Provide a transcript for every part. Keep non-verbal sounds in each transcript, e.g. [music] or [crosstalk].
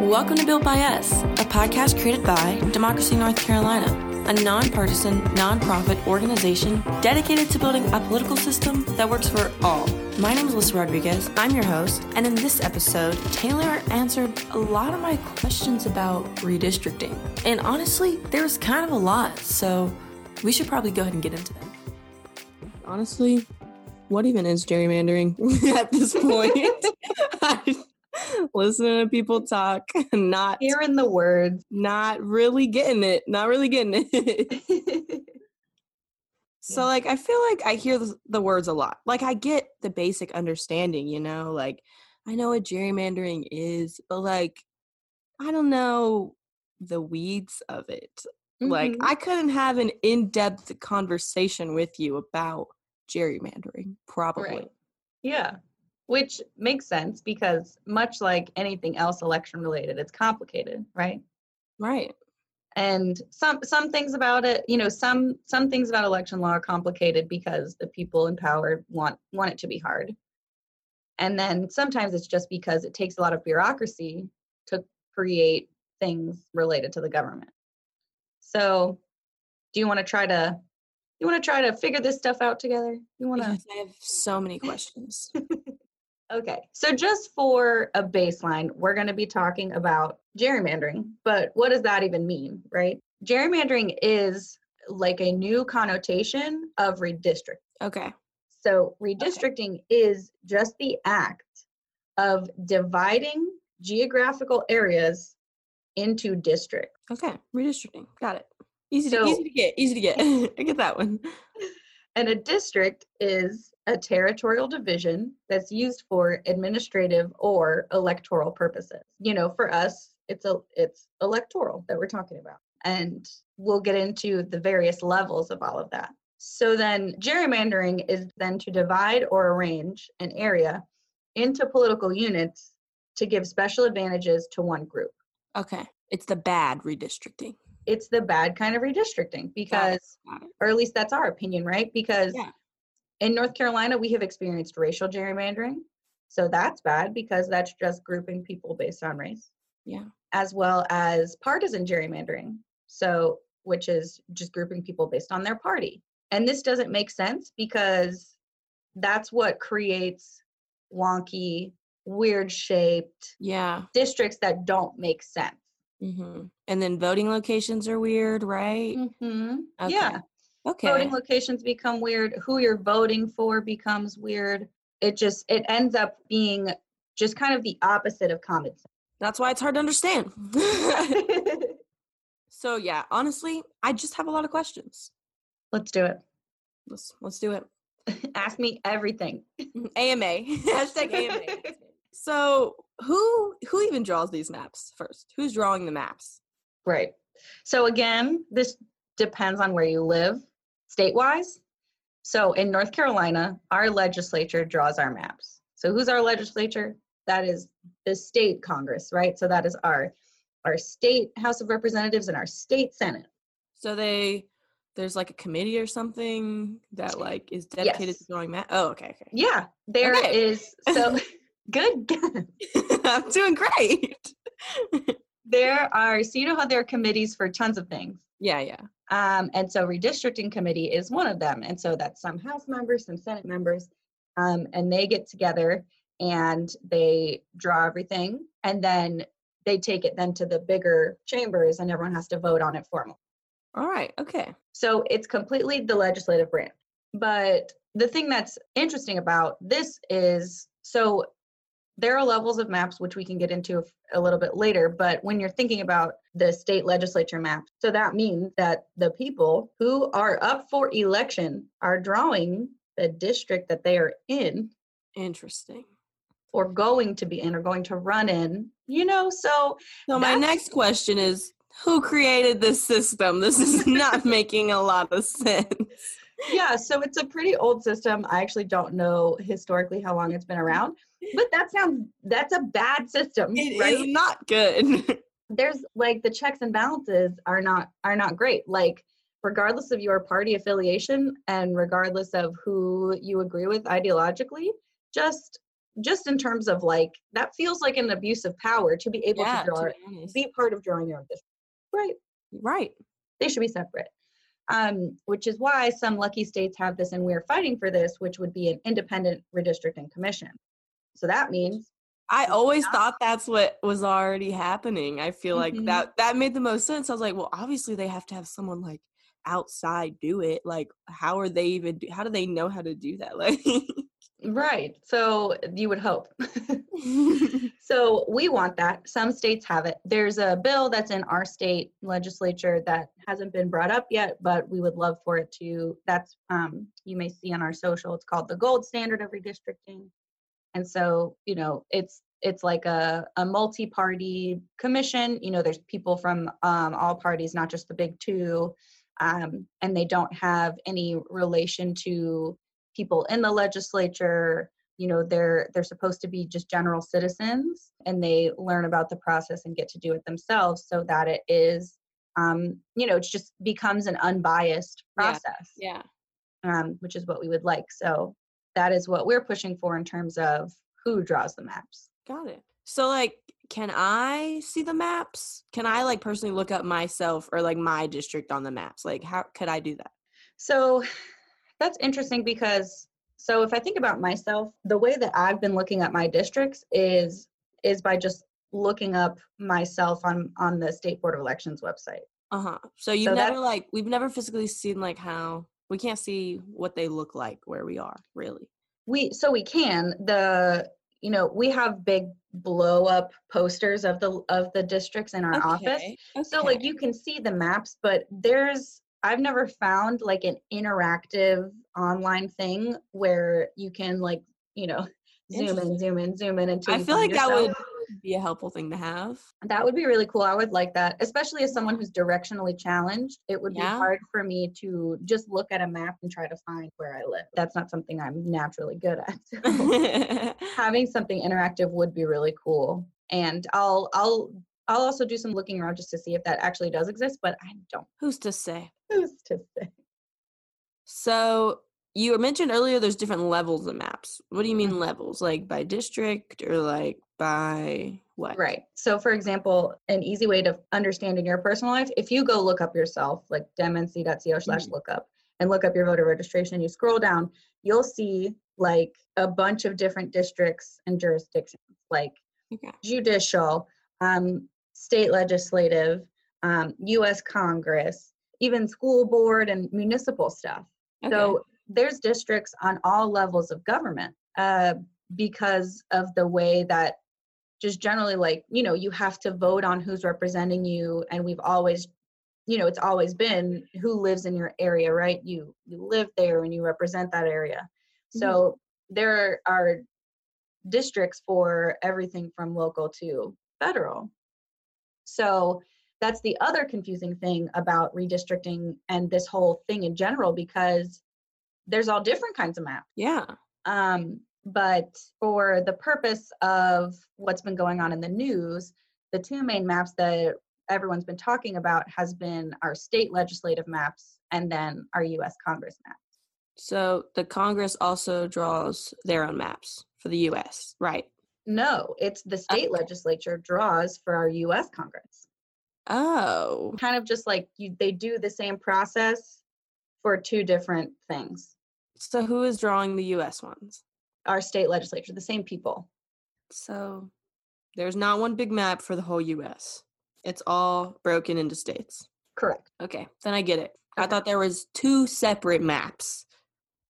Welcome to Built by Us, a podcast created by Democracy North Carolina, a nonpartisan, nonprofit organization dedicated to building a political system that works for all. My name is Lisa Rodriguez. I'm your host, and in this episode, Taylor answered a lot of my questions about redistricting. And honestly, there was kind of a lot, so we should probably go ahead and get into them. Honestly, what even is gerrymandering [laughs] at this point? [laughs] listening to people talk, [laughs] not hearing the words, not really getting it, not really getting it. [laughs] [laughs] so, like, I feel like I hear the words a lot. Like, I get the basic understanding, you know, like, I know what gerrymandering is, but like, I don't know the weeds of it. Mm-hmm. Like, I couldn't have an in depth conversation with you about gerrymandering, probably. Right. Yeah which makes sense because much like anything else election related it's complicated right? Right. And some some things about it you know some some things about election law are complicated because the people in power want want it to be hard. And then sometimes it's just because it takes a lot of bureaucracy to create things related to the government. So do you want to try to you want to try to figure this stuff out together? You want to yes, i have so many questions [laughs] Okay, so just for a baseline, we're going to be talking about gerrymandering, but what does that even mean, right? Gerrymandering is like a new connotation of redistricting. Okay. So redistricting okay. is just the act of dividing geographical areas into districts. Okay, redistricting. Got it. Easy to easy to get. Easy to get. [laughs] I get that one. [laughs] And a district is a territorial division that's used for administrative or electoral purposes. You know, for us, it's a it's electoral that we're talking about. And we'll get into the various levels of all of that. So then gerrymandering is then to divide or arrange an area into political units to give special advantages to one group. Okay. It's the bad redistricting. It's the bad kind of redistricting because, Got it. Got it. or at least that's our opinion, right? Because yeah in North Carolina, we have experienced racial gerrymandering. So that's bad because that's just grouping people based on race. Yeah. As well as partisan gerrymandering. So, which is just grouping people based on their party. And this doesn't make sense because that's what creates wonky, weird shaped yeah districts that don't make sense. Mm-hmm. And then voting locations are weird, right? Mm-hmm. Okay. Yeah. Okay. Voting locations become weird. Who you're voting for becomes weird. It just it ends up being just kind of the opposite of common sense. That's why it's hard to understand. [laughs] [laughs] so yeah, honestly, I just have a lot of questions. Let's do it. Let's let's do it. [laughs] Ask me everything. AMA. Hashtag AMA. So who who even draws these maps first? Who's drawing the maps? Right. So again, this depends on where you live state-wise. So in North Carolina, our legislature draws our maps. So who's our legislature? That is the state Congress, right? So that is our our state House of Representatives and our state Senate. So they there's like a committee or something that like is dedicated yes. to drawing maps. Oh, okay, okay. Yeah, there okay. is. So [laughs] [laughs] good. [laughs] I'm doing great. There are so you know how there are committees for tons of things. Yeah, yeah. Um, and so redistricting committee is one of them. And so that's some House members, some Senate members, um, and they get together and they draw everything, and then they take it then to the bigger chambers, and everyone has to vote on it formally. All right. Okay. So it's completely the legislative branch. But the thing that's interesting about this is so there are levels of maps which we can get into a little bit later but when you're thinking about the state legislature map so that means that the people who are up for election are drawing the district that they are in interesting. or going to be in or going to run in you know so so my next question is who created this system? This is not [laughs] making a lot of sense yeah so it's a pretty old system i actually don't know historically how long it's been around but that sounds that's a bad system It right? is not good [laughs] there's like the checks and balances are not are not great like regardless of your party affiliation and regardless of who you agree with ideologically just just in terms of like that feels like an abuse of power to be able yeah, to draw to be be part of drawing your own district. Right. right. They should be separate. Um, which is why some lucky states have this and we're fighting for this, which would be an independent redistricting commission. So that means I always thought that's what was already happening. I feel like Mhm. that that made the most sense. I was like, well, obviously they have to have someone like outside do it. Like, how are they even? Do, how do they know how to do that? [laughs] Like, right. So you would hope. [laughs] [laughs] So we want that. Some states have it. There's a bill that's in our state legislature that hasn't been brought up yet, but we would love for it to. That's um, you may see on our social. It's called the gold standard of redistricting, and so you know it's it's like a a multi-party commission. You know, there's people from um, all parties, not just the big two, um, and they don't have any relation to people in the legislature you know they're they're supposed to be just general citizens and they learn about the process and get to do it themselves so that it is um you know it just becomes an unbiased Yeah. process yeah. um which is what we would like so that is what we're pushing for in terms of who draws the maps Got it. So like can I see the maps? Can I like personally look up myself or like my district on the maps? Like how could I do that? So that's interesting because so if I think about myself, the way that I've been looking at my districts is is by just looking up myself on on the state board of elections website. Uh-huh. So you've So never like we've never physically seen like how we can't see what they look like where we are, really. We so we can the you know we have big blow up posters of the of the districts in our office. Okay, So like you can see the maps, but there's I've never found like an interactive online thing where you can like, you know, zoom in, zoom in, zoom in and I feel like that yourself. Would be a helpful thing to have. that would be really cool. I would like that, especially as someone who's directionally challenged. It would Yeah. be hard for me to just look at a map and try to find where I live. That's not something I'm naturally good at. [laughs] So [laughs] having something interactive would be really cool. And I'll I'll I'll also do some looking around just to see if that actually does exist, but I don't. Who's to say? Who's to say? So you mentioned earlier there's different levels of maps. What do you mean Mhm. levels? Like by district or like by what? Right. So, for example, an easy way to understand in your personal life, if you go look up yourself, like demnc.co slash Mhm. lookup, and look up your voter registration, you scroll down, you'll see like a bunch of different districts and jurisdictions, like Okay. judicial, um, state legislative, um, U.S. Congress, even school board and municipal stuff. Okay. So there's districts on all levels of government uh, because of the way that just generally like you know you have to vote on who's representing you and we've always you know it's always been who lives in your area right? You you live there and you represent that area. So there are districts for everything from local to federal. So that's the other confusing thing about redistricting and this whole thing in general because there's all different kinds of maps yeah. um, but for the purpose of what's been going on in the news, the two main maps that everyone's been talking about has been our state legislative maps and then our US Congress maps. So the Congress also draws their own maps for the US, right? No, it's the state Okay. legislature draws for our US Congress. Oh. Kind of just like you they do the same process for two different things. So who is drawing the US ones? Our state legislature, the same people. So there's not one big map for the whole US. It's all broken into states. Correct. Okay, then I get it. I thought there was two separate maps.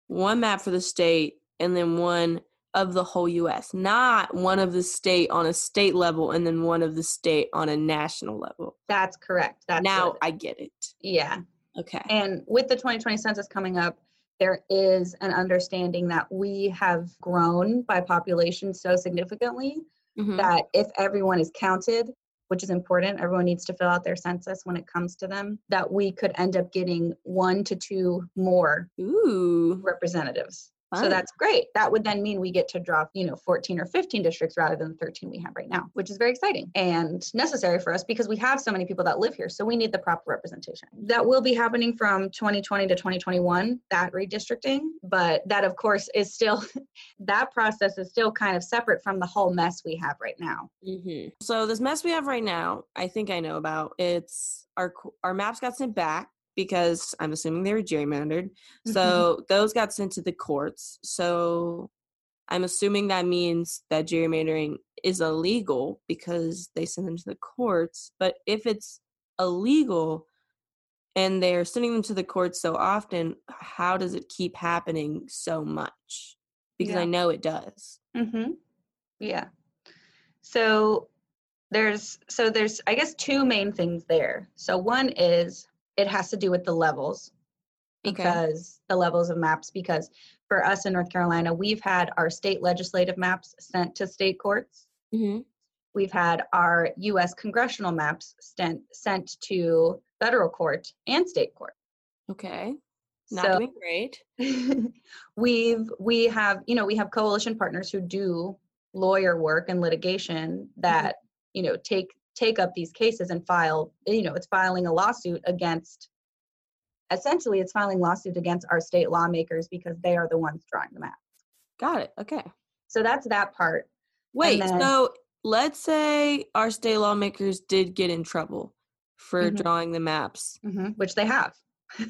One map for the state and then one of the whole US. Not one of the state on a state level and then one of the state on a national level. That's correct. That's now I get it. yeah. Okay. And with the 2020 census coming up, there is an understanding that we have grown by population so significantly Mhm. that if everyone is counted, which is important, everyone needs to fill out their census when it comes to them, that we could end up getting one to two more Ooh. representatives. So that's great. That would then mean we get to draw, you know, 14 or 15 districts rather than the 13 we have right now, which is very exciting and necessary for us because we have so many people that live here. So we need the proper representation. That will be happening from 2020 to 2021, that redistricting. But that, of course, is still, [laughs] that process is still kind of separate from the whole mess we have right now. Mm-hmm. So this mess we have right now, I think I know about. It's our our maps got sent back because I'm assuming they were gerrymandered. So those got sent to the courts. So I'm assuming that means that gerrymandering is illegal because they sent them to the courts. But if it's illegal and they're sending them to the courts so often, how does it keep happening so much? Because Yeah. I know it does. Mm-hmm. Yeah. So there's so there's I guess two main things there. So one is it has to do with the levels Okay. because the levels of maps because for us in North Carolina we've had our state legislative maps sent to state courts. Mm-hmm. We've had our US congressional maps sent sent to federal court and state court. Okay. Not So- doing great. [laughs] we've we have you know we have coalition partners who do lawyer work and litigation that you know take take up these cases and file you know it's filing a lawsuit against essentially it's filing lawsuit against our state lawmakers because they are the ones drawing the map Got it. Okay. so that's that part Wait, then- so let's say our state lawmakers did get in trouble for Mhm. drawing the maps. which they have [laughs]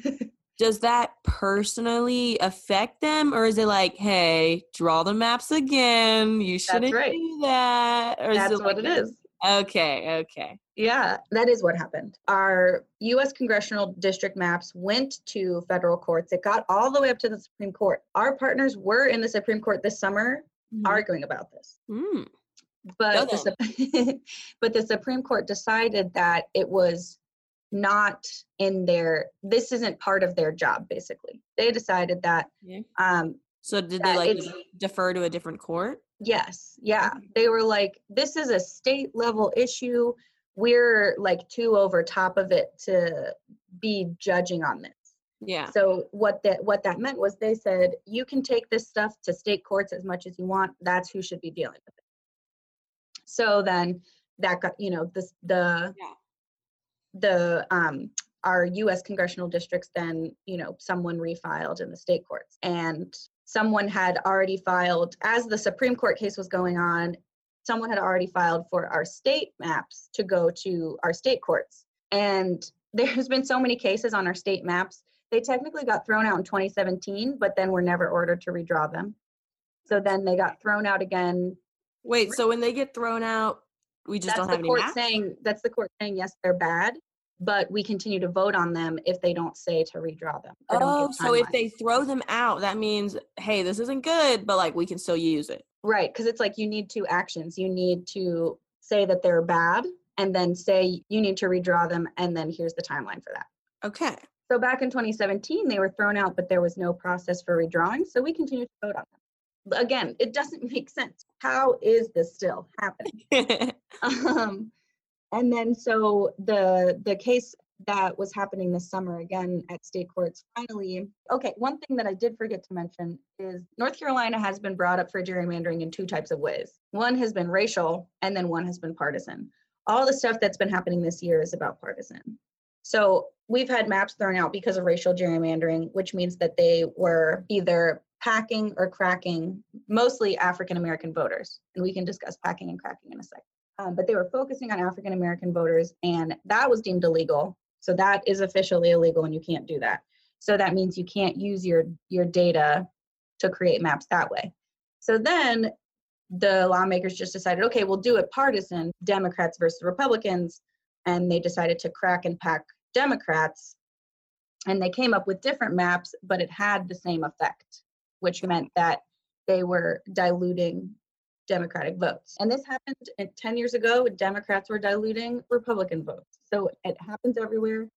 Does that personally affect them, or is it like, hey, draw the maps again? You shouldn't right. do that. Or that's is it what like it is Okay, okay. Yeah, that is what happened. Our US congressional district maps went to federal courts. It got all the way up to the Supreme Court. Our partners were in the Supreme Court this summer arguing about this. Mm. But the, [laughs] but the Supreme Court decided that it was not in their this isn't part of their job basically. They decided that Yeah. um So did that they like defer to a different court? Yes, yeah. They were like, this is a state level issue. We're like too over top of it to be judging on this. Yeah. So what that what that meant was they said you can take this stuff to state courts as much as you want. That's who should be dealing with it. So then that got you know this the Yeah. the um our US congressional districts then you know someone refiled in the state courts and someone had already filed as the Supreme Court case was going on someone had already filed for our state maps to go to our state courts. And [laughs] there's been so many cases on our state maps. They technically got thrown out in 2017 but then were never ordered to redraw them. So then they got thrown out again. Wait, so when they get thrown out, we just that's don't the have any court maps? saying that's the court saying yes they're bad but we continue to vote on them if they don't say to redraw them Oh, so if they throw them out, that means, hey, this isn't good, but like we can still use it. right because it's like you need two actions. You need to say that they're bad and then say you need to redraw them and then here's the timeline for that. Okay. so back in 2017 they were thrown out but there was no process for redrawing so we continue to vote on them. Again it doesn't [laughs] make sense. How is this still happening? [laughs] Um, and then so the the case that was happening this summer again at state courts finally okay one thing that i did forget to mention is north carolina has been brought up for gerrymandering in two types of ways. One has been racial and then one has been partisan. All the stuff that's been happening this year is about partisan. So we've had maps thrown out because of racial gerrymandering which means that they were either packing or cracking mostly african american voters. And we can discuss packing and cracking in a second um, but they were focusing on African American voters, and that was deemed illegal. So that is officially illegal, and you can't do that. So that means you can't use your your data to create maps that way. So then the lawmakers just decided, okay, we'll do it partisan, Democrats versus Republicans, and they decided to crack and pack Democrats, and they came up with different maps, but it had the same effect, which meant that they were diluting Democratic votes. And this happened uh, 10 years ago. Democrats were diluting Republican votes. So it happens everywhere.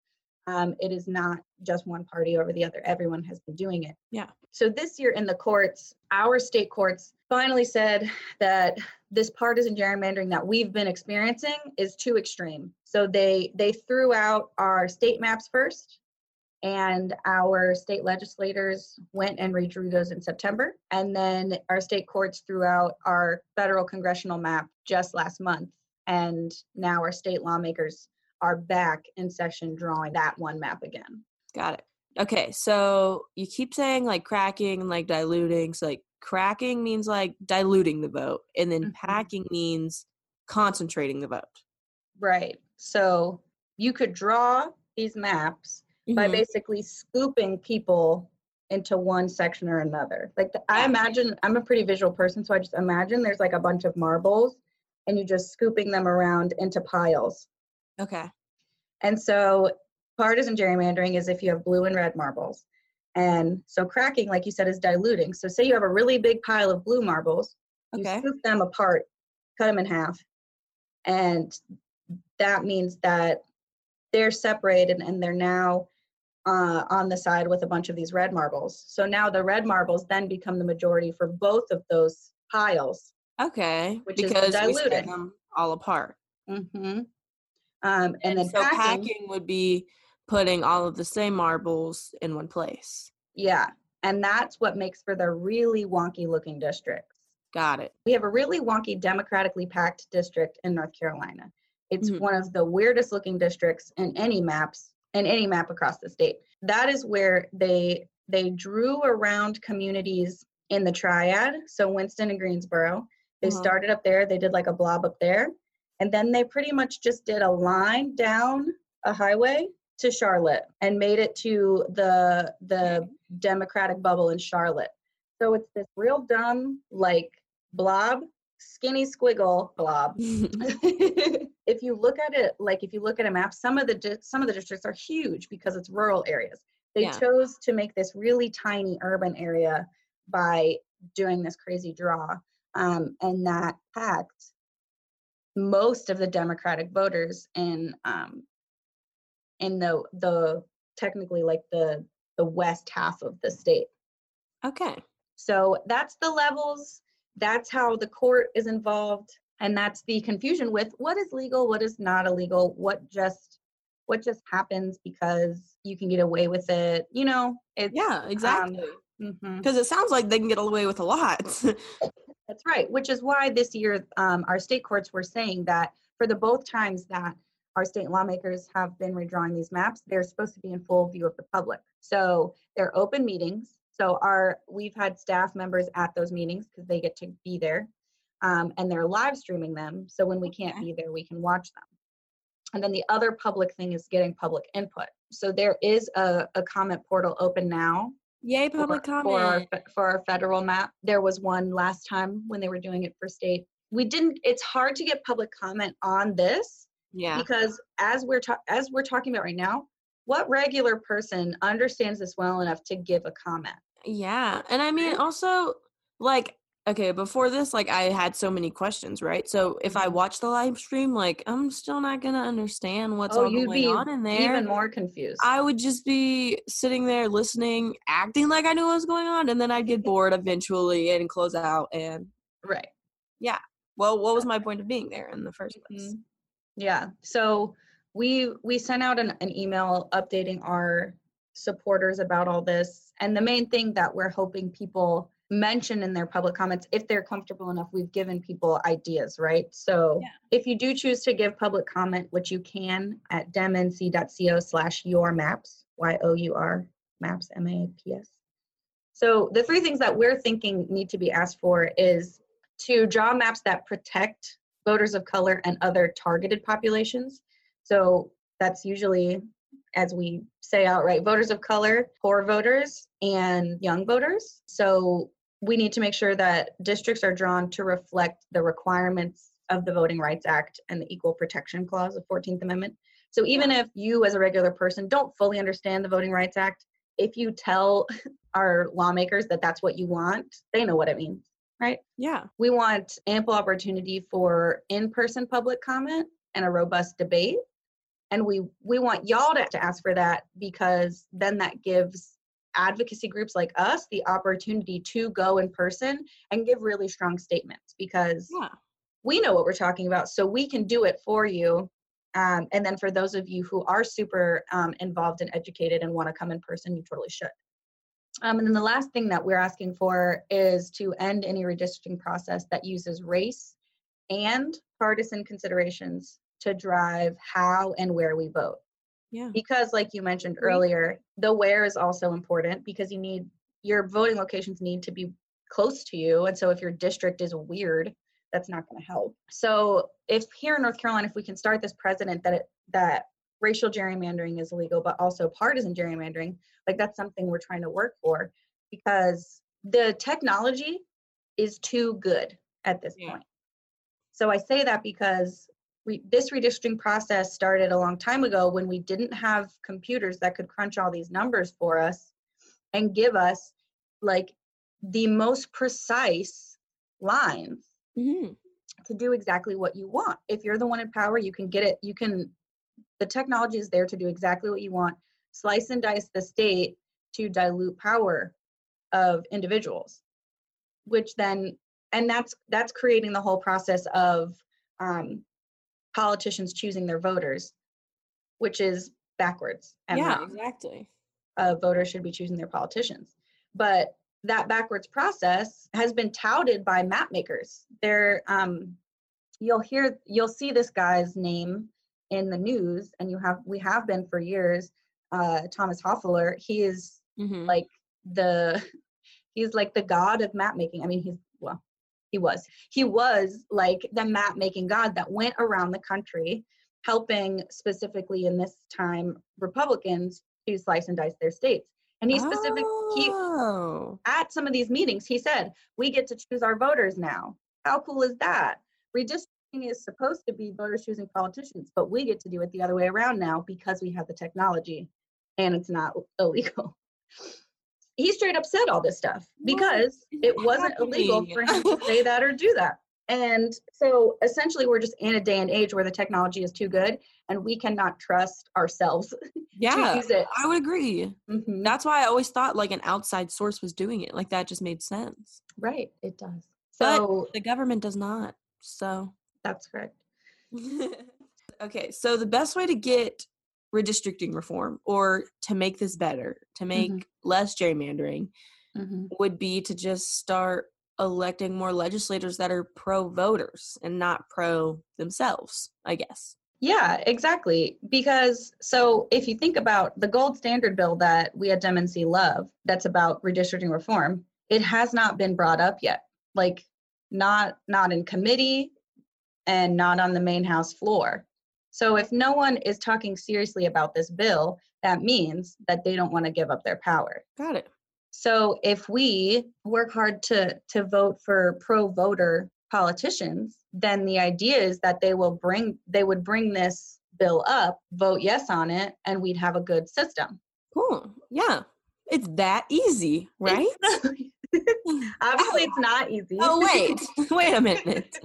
Um, it is not just one party over the other. Everyone has been doing it. Yeah. So this year in the courts, our state courts finally said that this partisan gerrymandering that we've been experiencing is too extreme. So they they threw out our state maps first and our state legislators went and redrew those in September. And then our state courts threw out our federal congressional map just last month. And now our state lawmakers are back in session drawing that one map again. Got it. Okay, so you keep saying like cracking and like diluting. So like cracking means like diluting the vote, and then Mhm. packing means concentrating the vote. Right. So you could draw these maps by Mhm. basically scooping people into one section or another. Like the, I imagine I'm a pretty visual person, so I just imagine there's like a bunch of marbles and you're just scooping them around into piles. Okay. And so partisan gerrymandering is if you have blue and red marbles. And so cracking, like you said, is diluting. So say you have a really big pile of blue marbles, you Okay. scoop them apart, cut them in half, and that means that they're separated and they're now uh, on the side with a bunch of these red marbles. So now the red marbles then become the majority for both of those piles. Okay. Which is because we them all apart. Mm-hmm. Um, and, then so packing, packing would be putting all of the same marbles in one place. yeah, and that's what makes for the really wonky looking districts. Got it. we have a really wonky democratically packed district in North Carolina. It's Mhm. one of the weirdest looking districts in any maps in any map across the state. That is where they they drew around communities in the triad, so Winston and Greensboro. They Uh-huh. started up there, they did like a blob up there, and then they pretty much just did a line down a highway to Charlotte and made it to the the Democratic bubble in Charlotte. So it's this real dumb like blob, skinny squiggle blob. [laughs] [laughs] if you look at it, like if you look at a map, some of the di- some of the districts are huge because it's rural areas. They Yeah. chose to make this really tiny urban area by doing this crazy draw, um, and that packed most of the Democratic voters in um, in the the technically like the the west half of the state. okay. So that's the levels. That's how the court is involved, and that's the confusion with what is legal, what is not illegal, what just what just happens because you can get away with it. You know, it's Yeah, exactly. mhm. Because it sounds like they can get away with a lot. [laughs] That's right. Which is why this year um, our state courts were saying that for the both times that our state lawmakers have been redrawing these maps, they're supposed to be in full view of the public. So they're open meetings. So our we've had staff members at those meetings because they get to be there, um, and they're live streaming them. So when we can't be there, we can watch them. And then the other public thing is getting public input. So there is a, a comment portal open now Yay, public for, for our comment. for our federal map. There was one last time when they were doing it for state. We didn't. It's hard to get public comment on this Yeah. because as we're ta- as we're talking about right now, what regular person understands this well enough to give a comment? Yeah. And I mean, also, like, okay, before this, like, I had so many questions, right? So if I watch the live stream, like, I'm still not to understand what's oh, you'd going on in there. even more confused. I would just be sitting there listening, acting like I knew what was going on, and then I'd get [laughs] bored eventually and close out. And, right. Yeah. Well, what was my point of being there in the first place? Mhm. Yeah. So we we sent out an, an email updating our supporters about all this. And the main thing that we're hoping people mention in their public comments, if they're comfortable enough, we've given people ideas, right? So Yeah. if you do choose to give public comment, which you can at demnc.co slash your maps, Y-O-U-R maps, M-A-P-S. So the three things that we're thinking need to be asked for is to draw maps that protect voters of color and other targeted populations. So that's usually, as we say outright, voters of color, poor voters, and young voters. So we need to make sure that districts are drawn to reflect the requirements of the Voting Rights Act and the Equal Protection Clause of 14th Amendment. So even if you as a regular person don't fully understand the Voting Rights Act, if you tell [laughs] our lawmakers that that's what you want, they know what it means, right? Yeah. We want ample opportunity for in-person public comment and a robust debate. And we we want y'all to, to ask for that because then that gives advocacy groups like us the opportunity to go in person and give really strong statements because Yeah. we know what we're talking about so we can do it for you Um, and then for those of you who are super um, involved and educated and want to come in person, you totally should. Um, and then the last thing that we're asking for is to end any redistricting process that uses race and partisan considerations to drive how and where we vote. Yeah. Because, like you mentioned earlier, the where is also important because you need your voting locations need to be close to you. And so, if your district is weird, that's not going to help. So, if here in North Carolina, if we can start this precedent that it, that racial gerrymandering is illegal, but also partisan gerrymandering, like that's something we're trying to work for because the technology is too good at this Yeah. point. So I say that because re- this redistricting process started a long time ago when we didn't have computers that could crunch all these numbers for us and give us like the most precise lines Mhm. to do exactly what you want. If you're the one in power, you can get it. You can, the technology is there to do exactly what you want. Slice and dice the state to dilute power of individuals, which then, and that's that's creating the whole process of um, politicians choosing their voters, which is backwards. And Yeah, wrong exactly. uh, voters should be choosing their politicians. But that backwards process has been touted by map makers. They're, um, you'll hear, you'll see this guy's name in the news, and you have, we have been for years. Uh, Thomas Hofeller. He is Mhm. like the, [laughs] he's like the god of map making. I mean, he's well, he was, he was like the map making god that went around the country helping specifically in this time Republicans to slice and dice their states. And he specific he Oh. at some of these meetings he said, "We get to choose our voters now. How cool is that? Redistricting is supposed to be voters choosing politicians, but we get to do it the other way around now because we have the technology and it's not illegal." [laughs] He straight up said all this stuff because it wasn't illegal for him to say that or do that. And so essentially, we're just in a day and age where the technology is too good and we cannot trust ourselves [laughs] to Yeah, use it. I would agree. Mhm. That's why I always thought like an outside source was doing it. Like that just made sense. Right, it does. But So the government does not. So that's correct. [laughs] okay, so the best way to get redistricting reform or to make this better, to make Mhm. less gerrymandering, Mhm. would be to just start electing more legislators that are pro voters and not pro themselves, I guess. Yeah, exactly. Because so if you think about the gold standard bill that we at DMNC love, that's about redistricting reform, it has not been brought up yet. Like not not in committee and not on the main house floor. So if no one is talking seriously about this bill, that means that they don't want to give up their power. Got it. So if we work hard to to vote for pro voter politicians, then the idea is that they will bring they would bring this bill up, vote yes on it, and we'd have a good system. Cool. Yeah. It's that easy, right? [laughs] [laughs] Obviously, it's not easy. oh, wait. [laughs] wait a minute.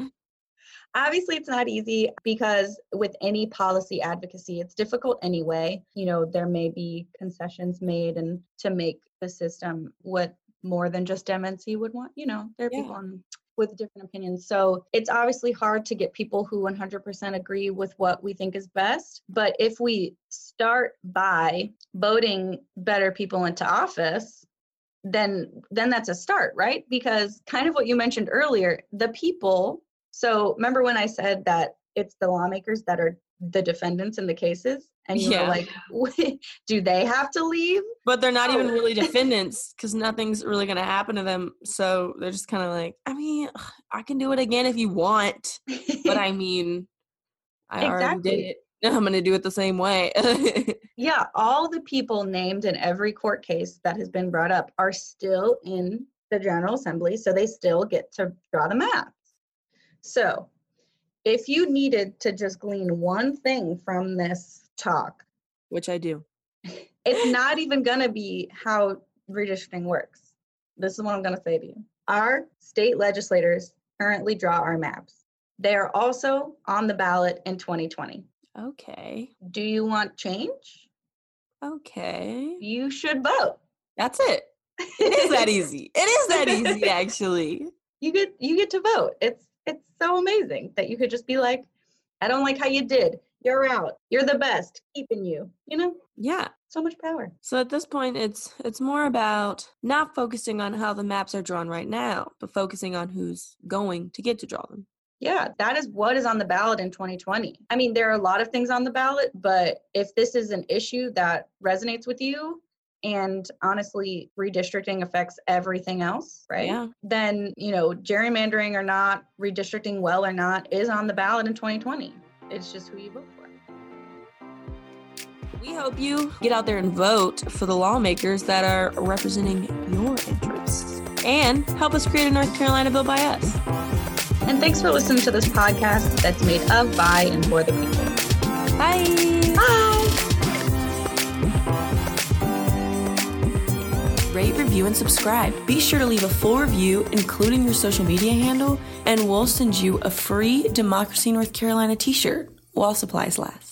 Obviously, it's not easy because with any policy advocacy, it's difficult anyway. You know, there may be concessions made and to make the system what more than just MNC would want. You know, there are people on, with different opinions. So it's obviously hard to get people who 100% agree with what we think is best. But if we start by voting better people into office, then then that's a start right because kind of what you mentioned earlier the people so remember when i said that it's the lawmakers that are the defendants in the cases and you Yeah. were like [laughs] do they have to leave But they're not even Oh. really [laughs] defendants because nothing's really going to happen to them. So they're just kind of like, I mean, I can do it again if you want. But I [laughs] mean, I already did it. I'm going to do it the same way. yeah all the people named in every court case that has been brought up are still in the general assembly so they still get to draw the maps so if you needed to just glean one thing from this talk Which I do. it's not even going to be how redistricting works. This is what I'm going to say to you. Our state legislators currently draw our maps. They are also on the ballot in 2020. Okay. Do you want change? Okay. You should vote. That's it. It is that easy. It is that easy, [laughs] actually. You get you get to vote. It's it's so amazing that you could just be like, I don't like how you did. You're out. You're the best. Keeping you. You know, Yeah. so much power. So at this point it's it's more about not focusing on how the maps are drawn right now, but focusing on who's going to get to draw them. Yeah, that is what is on the ballot in 2020. I mean, there are a lot of things on the ballot, but if this is an issue that resonates with you, and honestly, redistricting affects everything else, right? Yeah. Then, you know, gerrymandering or not, redistricting well or not, is on the ballot in 2020. It's just who you vote for. We hope you get out there and vote for the lawmakers that are representing your interests and help us create a North Carolina bill by us. And thanks for listening to this podcast that's made of, by, and for the people. Bye. Bye. Rate, review, and subscribe. Be sure to leave a full review, including your social media handle, and we'll send you a free Democracy North Carolina t shirt while supplies last.